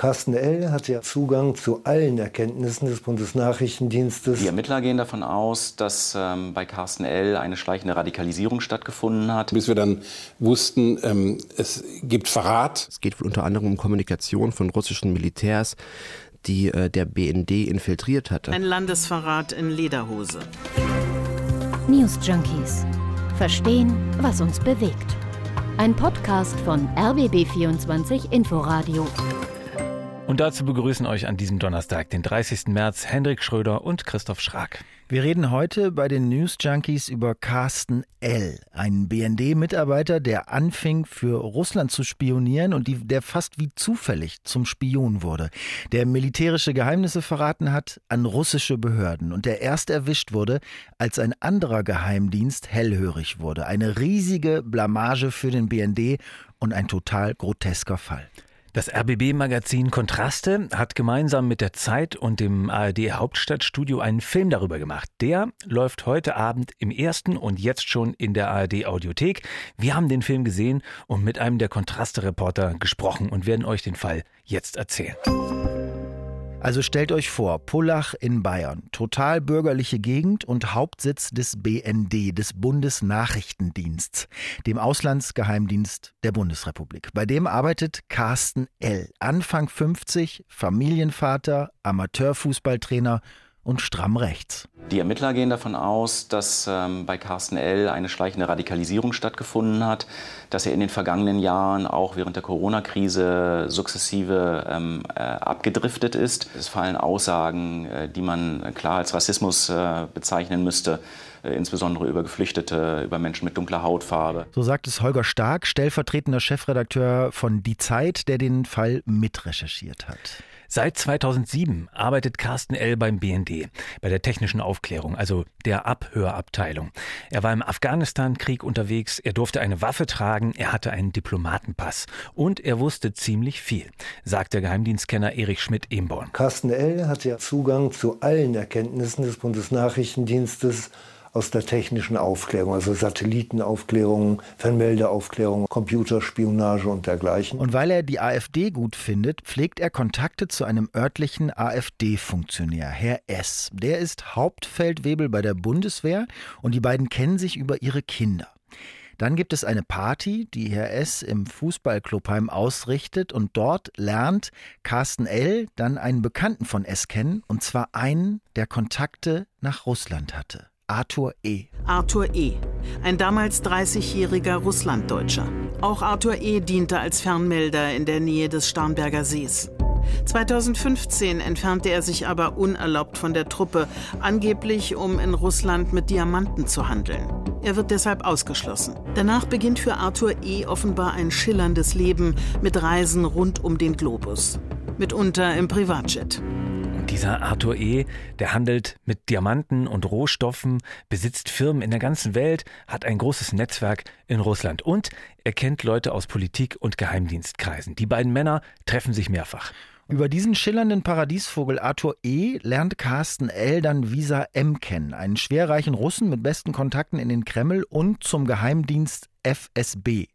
Carsten L. hat ja Zugang zu allen Erkenntnissen des Bundesnachrichtendienstes. Die Ermittler gehen davon aus, dass ähm, bei Carsten L. eine schleichende Radikalisierung stattgefunden hat. Bis wir dann wussten, ähm, es gibt Verrat. Es geht unter anderem um Kommunikation von russischen Militärs, die äh, der BND infiltriert hatte. Ein Landesverrat in Lederhose. News Junkies. Verstehen, was uns bewegt. Ein Podcast von RBB24 Inforadio. Und dazu begrüßen euch an diesem Donnerstag, den 30. März, Hendrik Schröder und Christoph Schrag. Wir reden heute bei den News Junkies über Carsten L., einen BND-Mitarbeiter, der anfing, für Russland zu spionieren und die, der fast wie zufällig zum Spion wurde, der militärische Geheimnisse verraten hat an russische Behörden und der erst erwischt wurde, als ein anderer Geheimdienst hellhörig wurde. Eine riesige Blamage für den BND und ein total grotesker Fall. Das RBB-Magazin Kontraste hat gemeinsam mit der Zeit und dem ARD Hauptstadtstudio einen Film darüber gemacht. Der läuft heute Abend im ersten und jetzt schon in der ARD Audiothek. Wir haben den Film gesehen und mit einem der Kontraste-Reporter gesprochen und werden euch den Fall jetzt erzählen. Also stellt euch vor, Pullach in Bayern, total bürgerliche Gegend und Hauptsitz des BND, des Bundesnachrichtendiensts, dem Auslandsgeheimdienst der Bundesrepublik. Bei dem arbeitet Carsten L., Anfang 50, Familienvater, Amateurfußballtrainer und stramm rechts. Die Ermittler gehen davon aus, dass ähm, bei Carsten L. eine schleichende Radikalisierung stattgefunden hat, dass er in den vergangenen Jahren auch während der Corona-Krise sukzessive ähm, äh, abgedriftet ist. Es fallen Aussagen, äh, die man klar als Rassismus äh, bezeichnen müsste äh, insbesondere über Geflüchtete, über Menschen mit dunkler Hautfarbe. So sagt es Holger Stark, stellvertretender Chefredakteur von Die Zeit, der den Fall mitrecherchiert hat. Seit 2007 arbeitet Carsten L. beim BND, bei der technischen Aufklärung, also der Abhörabteilung. Er war im Afghanistan-Krieg unterwegs, er durfte eine Waffe tragen, er hatte einen Diplomatenpass und er wusste ziemlich viel, sagt der Geheimdienstkenner Erich Schmidt-Ehnborn. Carsten L. hat ja Zugang zu allen Erkenntnissen des Bundesnachrichtendienstes aus der technischen Aufklärung, also Satellitenaufklärung, Fernmeldeaufklärung, Computerspionage und dergleichen. Und weil er die AfD gut findet, pflegt er Kontakte zu einem örtlichen AfD-Funktionär, Herr S. Der ist Hauptfeldwebel bei der Bundeswehr und die beiden kennen sich über ihre Kinder. Dann gibt es eine Party, die Herr S. im Fußballclubheim ausrichtet und dort lernt Carsten L. dann einen Bekannten von S. kennen und zwar einen, der Kontakte nach Russland hatte. Arthur E. Arthur E., ein damals 30-jähriger Russlanddeutscher. Auch Arthur E. diente als Fernmelder in der Nähe des Starnberger Sees. 2015 entfernte er sich aber unerlaubt von der Truppe, angeblich um in Russland mit Diamanten zu handeln. Er wird deshalb ausgeschlossen. Danach beginnt für Arthur E. offenbar ein schillerndes Leben mit Reisen rund um den Globus. Mitunter im Privatjet. Dieser Arthur E., der handelt mit Diamanten und Rohstoffen, besitzt Firmen in der ganzen Welt, hat ein großes Netzwerk in Russland und er kennt Leute aus Politik und Geheimdienstkreisen. Die beiden Männer treffen sich mehrfach. Über diesen schillernden Paradiesvogel Arthur E. lernt Carsten L. dann Visa M. kennen, einen schwerreichen Russen mit besten Kontakten in den Kreml und zum Geheimdienst FSB.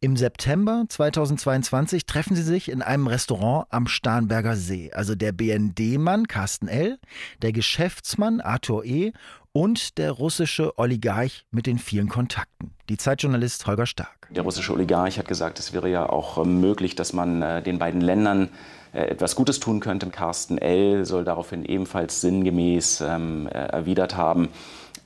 Im September 2022 treffen sie sich in einem Restaurant am Starnberger See. Also der BND-Mann Carsten L., der Geschäftsmann Arthur E. und der russische Oligarch mit den vielen Kontakten. Die Zeitjournalist Holger Stark. Der russische Oligarch hat gesagt, es wäre ja auch äh, möglich, dass man äh, den beiden Ländern etwas Gutes tun könnte. Carsten L. soll daraufhin ebenfalls sinngemäß ähm, erwidert haben,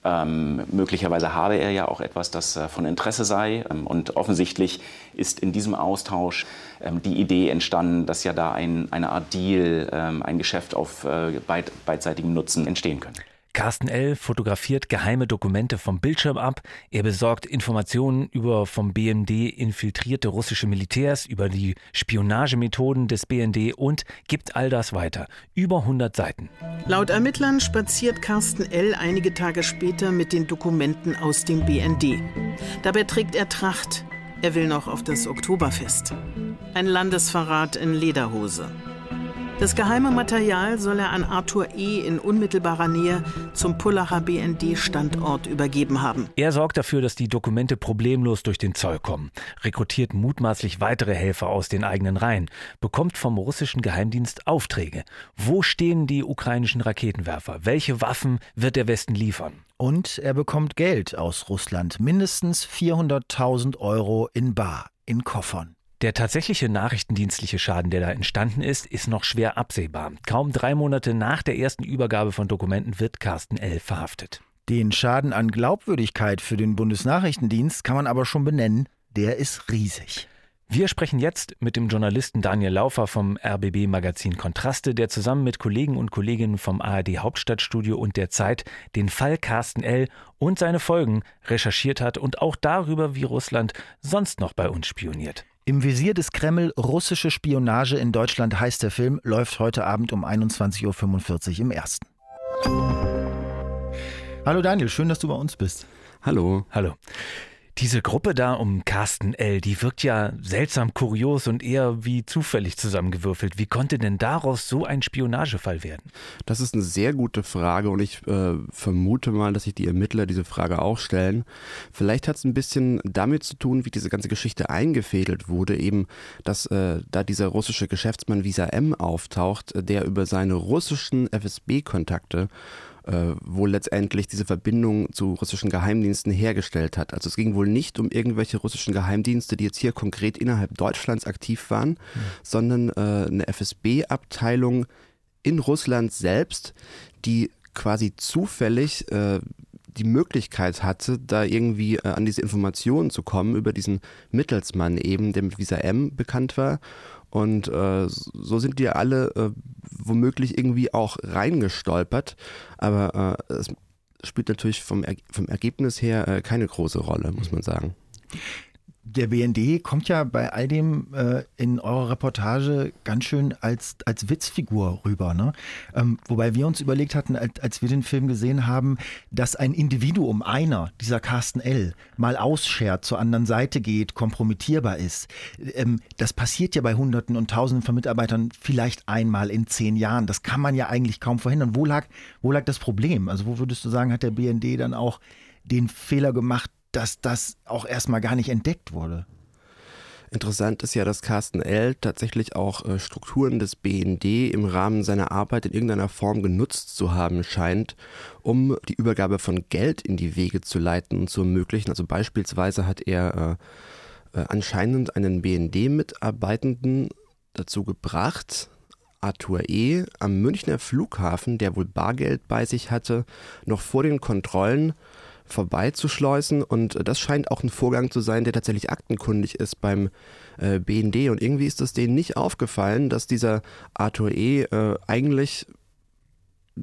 ähm, möglicherweise habe er ja auch etwas, das äh, von Interesse sei. Ähm, und offensichtlich ist in diesem Austausch ähm, die Idee entstanden, dass ja da ein, eine Art Deal, ähm, ein Geschäft auf äh, beid, beidseitigem Nutzen entstehen könnte. Carsten L. fotografiert geheime Dokumente vom Bildschirm ab. Er besorgt Informationen über vom BND infiltrierte russische Militärs, über die Spionagemethoden des BND und gibt all das weiter. Über 100 Seiten. Laut Ermittlern spaziert Carsten L. einige Tage später mit den Dokumenten aus dem BND. Dabei trägt er Tracht. Er will noch auf das Oktoberfest. Ein Landesverrat in Lederhose. Das geheime Material soll er an Arthur E. in unmittelbarer Nähe zum Pullacher BND-Standort übergeben haben. Er sorgt dafür, dass die Dokumente problemlos durch den Zoll kommen, rekrutiert mutmaßlich weitere Helfer aus den eigenen Reihen, bekommt vom russischen Geheimdienst Aufträge. Wo stehen die ukrainischen Raketenwerfer? Welche Waffen wird der Westen liefern? Und er bekommt Geld aus Russland, mindestens 400.000 Euro in Bar, in Koffern. Der tatsächliche nachrichtendienstliche Schaden, der da entstanden ist, ist noch schwer absehbar. Kaum drei Monate nach der ersten Übergabe von Dokumenten wird Carsten L. verhaftet. Den Schaden an Glaubwürdigkeit für den Bundesnachrichtendienst kann man aber schon benennen, der ist riesig. Wir sprechen jetzt mit dem Journalisten Daniel Laufer vom RBB-Magazin Kontraste, der zusammen mit Kollegen und Kolleginnen vom ARD Hauptstadtstudio und der Zeit den Fall Carsten L. und seine Folgen recherchiert hat und auch darüber, wie Russland sonst noch bei uns spioniert. Im Visier des Kreml russische Spionage in Deutschland heißt der Film, läuft heute Abend um 21.45 Uhr im ersten. Hallo Daniel, schön, dass du bei uns bist. Hallo. Hallo. Diese Gruppe da um Carsten L., die wirkt ja seltsam kurios und eher wie zufällig zusammengewürfelt. Wie konnte denn daraus so ein Spionagefall werden? Das ist eine sehr gute Frage und ich äh, vermute mal, dass sich die Ermittler diese Frage auch stellen. Vielleicht hat es ein bisschen damit zu tun, wie diese ganze Geschichte eingefädelt wurde, eben, dass äh, da dieser russische Geschäftsmann Visa M auftaucht, der über seine russischen FSB-Kontakte äh, wohl letztendlich diese Verbindung zu russischen Geheimdiensten hergestellt hat. Also es ging wohl nicht um irgendwelche russischen Geheimdienste, die jetzt hier konkret innerhalb Deutschlands aktiv waren, mhm. sondern äh, eine FSB-Abteilung in Russland selbst, die quasi zufällig äh, die Möglichkeit hatte, da irgendwie äh, an diese Informationen zu kommen über diesen Mittelsmann eben, der mit Visa M bekannt war und äh, so sind die alle äh, womöglich irgendwie auch reingestolpert. Aber äh, es spielt natürlich vom, er vom Ergebnis her äh, keine große Rolle, muss man sagen. Der BND kommt ja bei all dem äh, in eurer Reportage ganz schön als, als Witzfigur rüber. Ne? Ähm, wobei wir uns überlegt hatten, als, als, wir den Film gesehen haben, dass ein Individuum, einer, dieser Carsten L., mal ausschert, zur anderen Seite geht, kompromittierbar ist. Ähm, das passiert ja bei Hunderten und Tausenden von Mitarbeitern vielleicht einmal in zehn Jahren. Das kann man ja eigentlich kaum verhindern. Wo lag, wo lag das Problem? Also wo würdest du sagen, hat der BND dann auch den Fehler gemacht, dass das auch erstmal gar nicht entdeckt wurde. Interessant ist ja, dass Carsten L. tatsächlich auch äh, Strukturen des BND im Rahmen seiner Arbeit in irgendeiner Form genutzt zu haben scheint, um die Übergabe von Geld in die Wege zu leiten und zu ermöglichen. Also beispielsweise hat er äh, äh, anscheinend einen BND-Mitarbeitenden dazu gebracht, Arthur E. am Münchner Flughafen, der wohl Bargeld bei sich hatte, noch vor den Kontrollen vorbeizuschleusen. Und das scheint auch ein Vorgang zu sein, der tatsächlich aktenkundig ist beim äh, BND. Und irgendwie ist es denen nicht aufgefallen, dass dieser Arthur E. Äh, eigentlich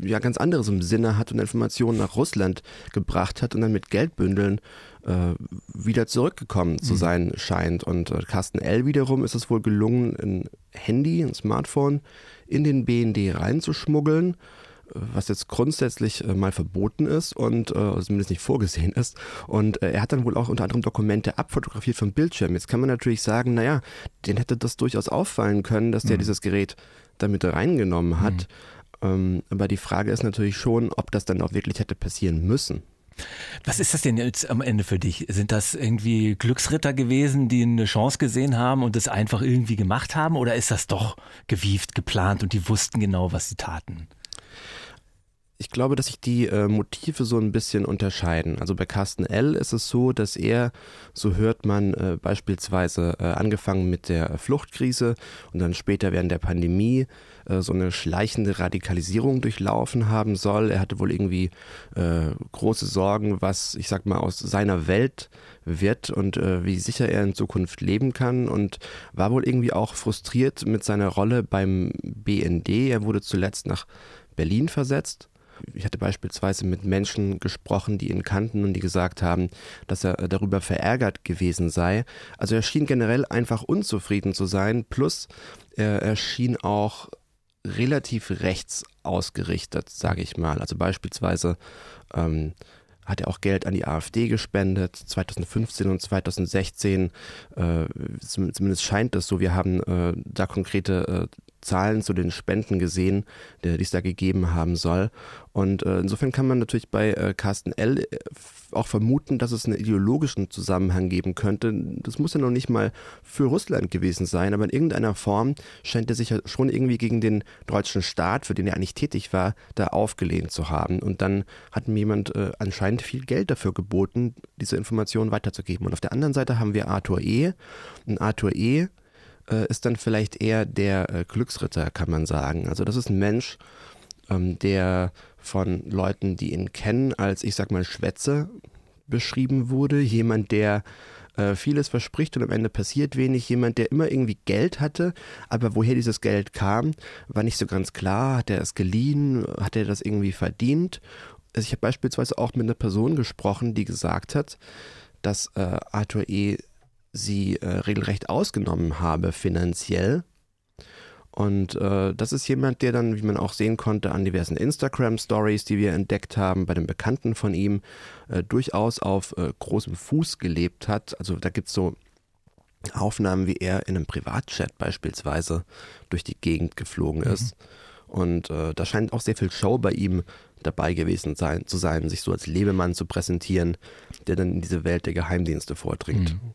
ja ganz anderes im Sinne hat und Informationen nach Russland gebracht hat und dann mit Geldbündeln äh, wieder zurückgekommen zu mhm. sein scheint. Und äh, Carsten L. wiederum ist es wohl gelungen, ein Handy, ein Smartphone in den BND reinzuschmuggeln was jetzt grundsätzlich äh, mal verboten ist und äh, zumindest nicht vorgesehen ist. Und äh, er hat dann wohl auch unter anderem Dokumente abfotografiert vom Bildschirm. Jetzt kann man natürlich sagen, naja, den hätte das durchaus auffallen können, dass der mhm. dieses Gerät damit reingenommen hat. Mhm. Ähm, aber die Frage ist natürlich schon, ob das dann auch wirklich hätte passieren müssen. Was ist das denn jetzt am Ende für dich? Sind das irgendwie Glücksritter gewesen, die eine Chance gesehen haben und es einfach irgendwie gemacht haben? Oder ist das doch gewieft, geplant und die wussten genau, was sie taten? Ich glaube, dass sich die äh, Motive so ein bisschen unterscheiden. Also bei Carsten L. ist es so, dass er, so hört man äh, beispielsweise äh, angefangen mit der Fluchtkrise und dann später während der Pandemie äh, so eine schleichende Radikalisierung durchlaufen haben soll. Er hatte wohl irgendwie äh, große Sorgen, was ich sag mal aus seiner Welt wird und äh, wie sicher er in Zukunft leben kann und war wohl irgendwie auch frustriert mit seiner Rolle beim BND. Er wurde zuletzt nach Berlin versetzt ich hatte beispielsweise mit Menschen gesprochen, die ihn kannten und die gesagt haben, dass er darüber verärgert gewesen sei. Also er schien generell einfach unzufrieden zu sein, plus er, er schien auch relativ rechts ausgerichtet, sage ich mal. Also beispielsweise ähm, hat er auch Geld an die AfD gespendet, 2015 und 2016. Äh, zumindest scheint es so. Wir haben äh, da konkrete äh, Zahlen zu den Spenden gesehen, die es da gegeben haben soll. Und äh, insofern kann man natürlich bei äh, Carsten L. Äh, auch vermuten, dass es einen ideologischen Zusammenhang geben könnte. Das muss ja noch nicht mal für Russland gewesen sein, aber in irgendeiner Form scheint er sich ja schon irgendwie gegen den deutschen Staat, für den er eigentlich tätig war, da aufgelehnt zu haben. Und dann hat mir jemand äh, anscheinend viel Geld dafür geboten, diese Informationen weiterzugeben. Und auf der anderen Seite haben wir Arthur E. Und Arthur E äh, ist dann vielleicht eher der äh, Glücksritter, kann man sagen. Also das ist ein Mensch, ähm, der von Leuten, die ihn kennen, als ich sag mal Schwätze beschrieben wurde. Jemand, der äh, vieles verspricht und am Ende passiert wenig. Jemand, der immer irgendwie Geld hatte, aber woher dieses Geld kam, war nicht so ganz klar. Hat er es geliehen? Hat er das irgendwie verdient? Also ich habe beispielsweise auch mit einer Person gesprochen, die gesagt hat, dass äh, Arthur E sie äh, regelrecht ausgenommen habe finanziell. Und äh, das ist jemand, der dann, wie man auch sehen konnte, an diversen Instagram-Stories, die wir entdeckt haben, bei den Bekannten von ihm, äh, durchaus auf äh, großem Fuß gelebt hat. Also da gibt es so Aufnahmen, wie er in einem Privatchat beispielsweise durch die Gegend geflogen mhm. ist. Und äh, da scheint auch sehr viel Show bei ihm dabei gewesen sein, zu sein, sich so als Lebemann zu präsentieren, der dann in diese Welt der Geheimdienste vordringt. Mhm.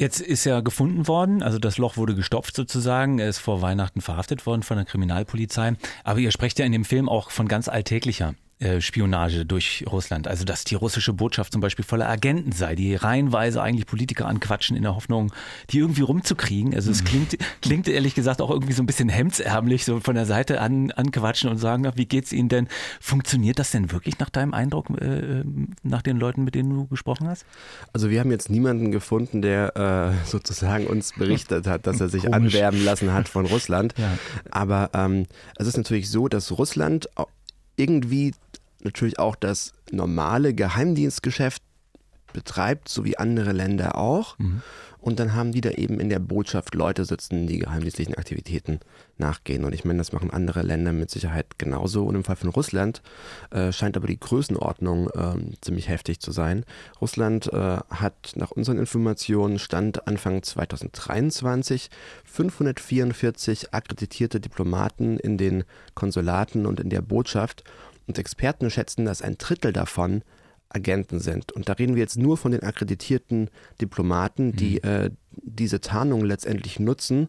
Jetzt ist er gefunden worden, also das Loch wurde gestopft sozusagen. Er ist vor Weihnachten verhaftet worden von der Kriminalpolizei. Aber ihr sprecht ja in dem Film auch von ganz alltäglicher äh, Spionage durch Russland. Also dass die russische Botschaft zum Beispiel voller Agenten sei, die reihenweise eigentlich Politiker anquatschen in der Hoffnung, die irgendwie rumzukriegen. Also es mhm. klingt, klingt ehrlich gesagt auch irgendwie so ein bisschen hemdsärmlich, so von der Seite an, anquatschen und sagen, wie geht's Ihnen denn? Funktioniert das denn wirklich nach deinem Eindruck, äh, nach den Leuten, mit denen du gesprochen hast? Also wir haben jetzt niemanden gefunden, der äh, sozusagen uns berichtet hat, dass er sich Komisch. anwerben lassen hat von Russland. Ja. Aber ähm, es ist natürlich so, dass Russland irgendwie natürlich auch das normale Geheimdienstgeschäft betreibt, so wie andere Länder auch. Mhm. Und dann haben die da eben in der Botschaft Leute sitzen, die geheimdienstlichen Aktivitäten nachgehen. Und ich meine, das machen andere Länder mit Sicherheit genauso. Und im Fall von Russland äh, scheint aber die Größenordnung äh, ziemlich heftig zu sein. Russland äh, hat nach unseren Informationen Stand Anfang 2023 544 akkreditierte Diplomaten in den Konsulaten und in der Botschaft und Experten schätzen, dass ein Drittel davon Agenten sind. Und da reden wir jetzt nur von den akkreditierten Diplomaten, die mhm. äh, diese Tarnung letztendlich nutzen,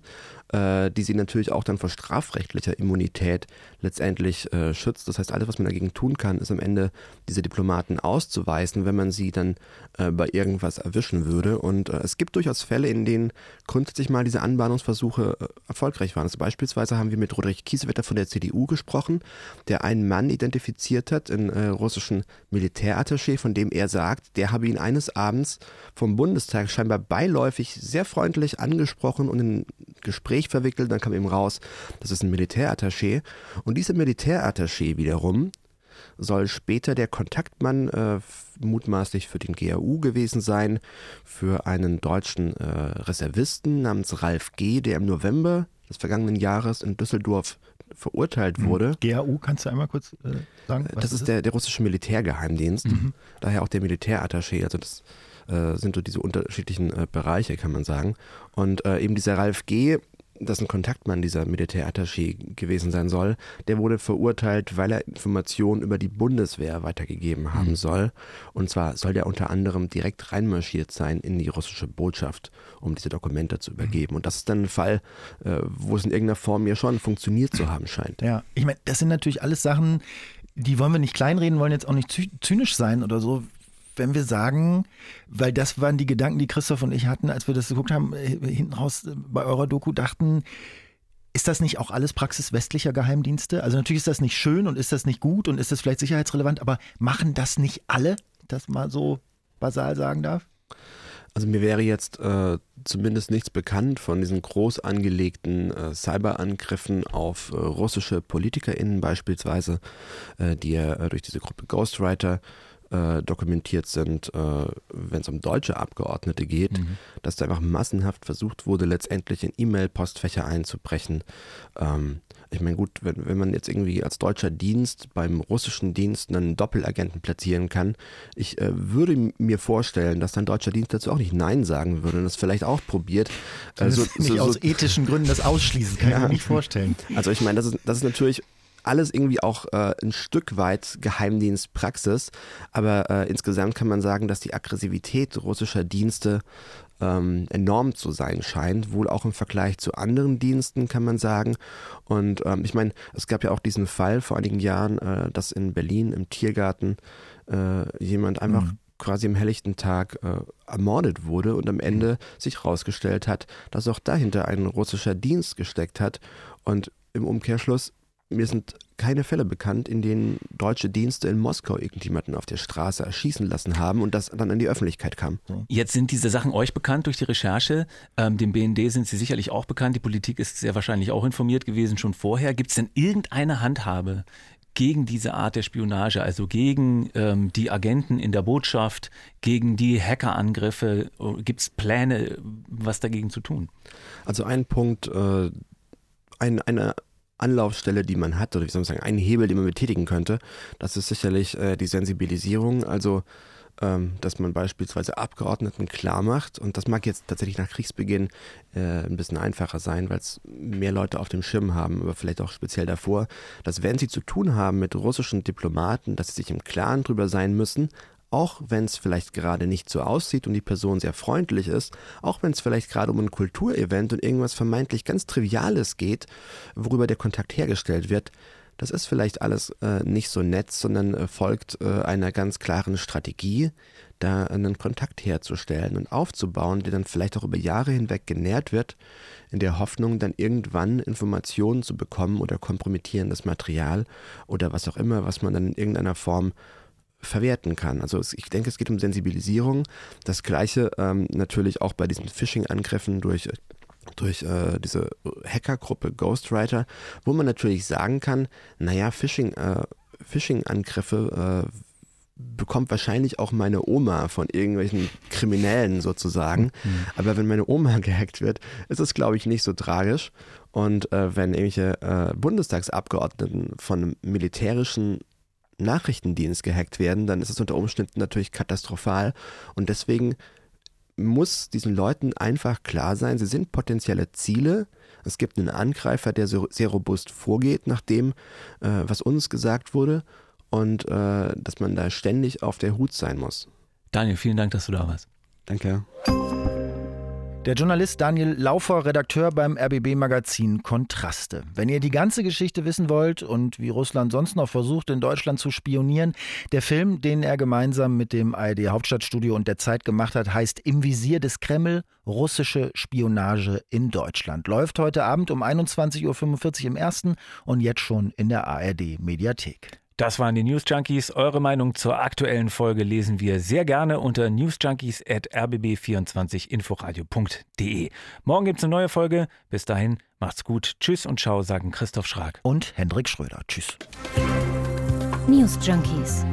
äh, die sie natürlich auch dann vor strafrechtlicher Immunität letztendlich äh, schützt. Das heißt, alles, was man dagegen tun kann, ist am Ende diese Diplomaten auszuweisen, wenn man sie dann äh, bei irgendwas erwischen würde. Und äh, es gibt durchaus Fälle, in denen grundsätzlich mal diese Anbahnungsversuche äh, erfolgreich waren. Also beispielsweise haben wir mit Roderich Kiesewetter von der CDU gesprochen, der einen Mann identifiziert hat, einen äh, russischen Militärattaché, von dem er sagt, der habe ihn eines Abends vom Bundestag scheinbar beiläufig sehr freundlich angesprochen und in ein Gespräch verwickelt. Dann kam eben raus, das ist ein Militärattaché. Und dieser Militärattaché wiederum soll später der Kontaktmann äh, mutmaßlich für den GAU gewesen sein, für einen deutschen äh, Reservisten namens Ralf G., der im November des vergangenen Jahres in Düsseldorf verurteilt mhm. wurde. GAU, kannst du einmal kurz äh, sagen? das ist, ist der, der russische Militärgeheimdienst, mhm. daher auch der Militärattaché, also das äh, sind so diese unterschiedlichen äh, Bereiche, kann man sagen. Und äh, eben dieser Ralf G., das ein Kontaktmann dieser Militärattaché gewesen sein soll, der wurde verurteilt, weil er Informationen über die Bundeswehr weitergegeben haben mhm. soll. Und zwar soll der unter anderem direkt reinmarschiert sein in die russische Botschaft, um diese Dokumente zu übergeben. Mhm. Und das ist dann ein Fall, äh, wo es in irgendeiner Form ja schon funktioniert zu haben scheint. Ja, ich meine, das sind natürlich alles Sachen, die wollen wir nicht kleinreden, wollen jetzt auch nicht zynisch sein oder so wenn wir sagen, weil das waren die Gedanken, die Christoph und ich hatten, als wir das geguckt haben, äh, hinten raus äh, bei eurer Doku dachten, ist das nicht auch alles Praxis westlicher Geheimdienste? Also natürlich ist das nicht schön und ist das nicht gut und ist das vielleicht sicherheitsrelevant, aber machen das nicht alle, das mal so basal sagen darf? Also mir wäre jetzt äh, zumindest nichts bekannt von diesen groß angelegten äh, Cyberangriffen auf äh, russische PolitikerInnen beispielsweise, äh, die ja durch diese Gruppe Ghostwriter äh, dokumentiert sind, äh, wenn es um deutsche Abgeordnete geht, mhm. dass da einfach massenhaft versucht wurde, letztendlich in E-Mail-Postfächer einzubrechen. Ähm, Ich meine, gut, wenn, wenn man jetzt irgendwie als deutscher Dienst beim russischen Dienst einen Doppelagenten platzieren kann, ich äh, würde mir vorstellen, dass ein deutscher Dienst dazu auch nicht Nein sagen würde und das vielleicht auch probiert. Also, nicht so, aus ethischen Gründen das ausschließen, kann ja. ich mir nicht vorstellen. Also ich meine, das ist, das ist natürlich alles irgendwie auch äh, ein Stück weit Geheimdienstpraxis, aber äh, insgesamt kann man sagen, dass die Aggressivität russischer Dienste ähm, enorm zu sein scheint, wohl auch im Vergleich zu anderen Diensten, kann man sagen. Und ähm, ich meine, es gab ja auch diesen Fall vor einigen Jahren, äh, dass in Berlin im Tiergarten äh, jemand einfach mhm quasi am helllichten Tag äh, ermordet wurde und am Ende sich herausgestellt hat, dass auch dahinter ein russischer Dienst gesteckt hat. Und im Umkehrschluss mir sind keine Fälle bekannt, in denen deutsche Dienste in Moskau irgendjemanden auf der Straße erschießen lassen haben und das dann an die Öffentlichkeit kam. Jetzt sind diese Sachen euch bekannt durch die Recherche. Ähm, dem BND sind sie sicherlich auch bekannt. Die Politik ist sehr wahrscheinlich auch informiert gewesen schon vorher. Gibt es denn irgendeine Handhabe gegen diese Art der Spionage, also gegen ähm, die Agenten in der Botschaft, gegen die Hackerangriffe? Gibt es Pläne, was dagegen zu tun? Also ein Punkt, äh, ein, eine Anlaufstelle, die man hat, oder wie soll man sagen, einen Hebel, den man betätigen könnte, das ist sicherlich äh, die Sensibilisierung. Also ähm, dass man beispielsweise Abgeordneten klar macht, und das mag jetzt tatsächlich nach Kriegsbeginn äh, ein bisschen einfacher sein, weil es mehr Leute auf dem Schirm haben, aber vielleicht auch speziell davor, dass wenn sie zu tun haben mit russischen Diplomaten, dass sie sich im Klaren drüber sein müssen, auch wenn es vielleicht gerade nicht so aussieht und die Person sehr freundlich ist, auch wenn es vielleicht gerade um ein Kulturevent und irgendwas vermeintlich ganz Triviales geht, worüber der Kontakt hergestellt wird, das ist vielleicht alles äh, nicht so nett, sondern äh, folgt äh, einer ganz klaren Strategie, da einen Kontakt herzustellen und aufzubauen, der dann vielleicht auch über Jahre hinweg genährt wird, in der Hoffnung, dann irgendwann Informationen zu bekommen oder kompromittierendes Material oder was auch immer, was man dann in irgendeiner Form verwerten kann. Also ich denke, es geht um Sensibilisierung. Das gleiche ähm, natürlich auch bei diesen Phishing-Angriffen durch durch äh, diese Hackergruppe Ghostwriter, wo man natürlich sagen kann, naja, Phishing, äh, Phishing-Angriffe äh, bekommt wahrscheinlich auch meine Oma von irgendwelchen Kriminellen sozusagen. Mhm. Aber wenn meine Oma gehackt wird, ist es, glaube ich, nicht so tragisch. Und äh, wenn irgendwelche äh, Bundestagsabgeordneten von einem militärischen Nachrichtendienst gehackt werden, dann ist es unter Umständen natürlich katastrophal. Und deswegen muss diesen Leuten einfach klar sein, sie sind potenzielle Ziele. Es gibt einen Angreifer, der so sehr robust vorgeht nach dem, äh, was uns gesagt wurde. Und äh, dass man da ständig auf der Hut sein muss. Daniel, vielen Dank, dass du da warst. Danke. Der Journalist Daniel Laufer, Redakteur beim RBB-Magazin Kontraste. Wenn ihr die ganze Geschichte wissen wollt und wie Russland sonst noch versucht, in Deutschland zu spionieren, der Film, den er gemeinsam mit dem ARD-Hauptstadtstudio und der Zeit gemacht hat, heißt Im Visier des Kreml, russische Spionage in Deutschland. Läuft heute Abend um 21.45 Uhr im ersten und jetzt schon in der ARD-Mediathek. Das waren die News Junkies. Eure Meinung zur aktuellen Folge lesen wir sehr gerne unter newsjunkies.rbb24inforadio.de. Morgen gibt es eine neue Folge. Bis dahin, macht's gut. Tschüss und ciao, sagen Christoph Schrag. Und Hendrik Schröder. Tschüss. News Junkies.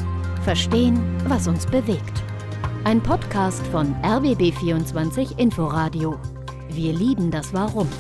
Verstehen, was uns bewegt. Ein Podcast von RBB24 Inforadio. Wir lieben das Warum.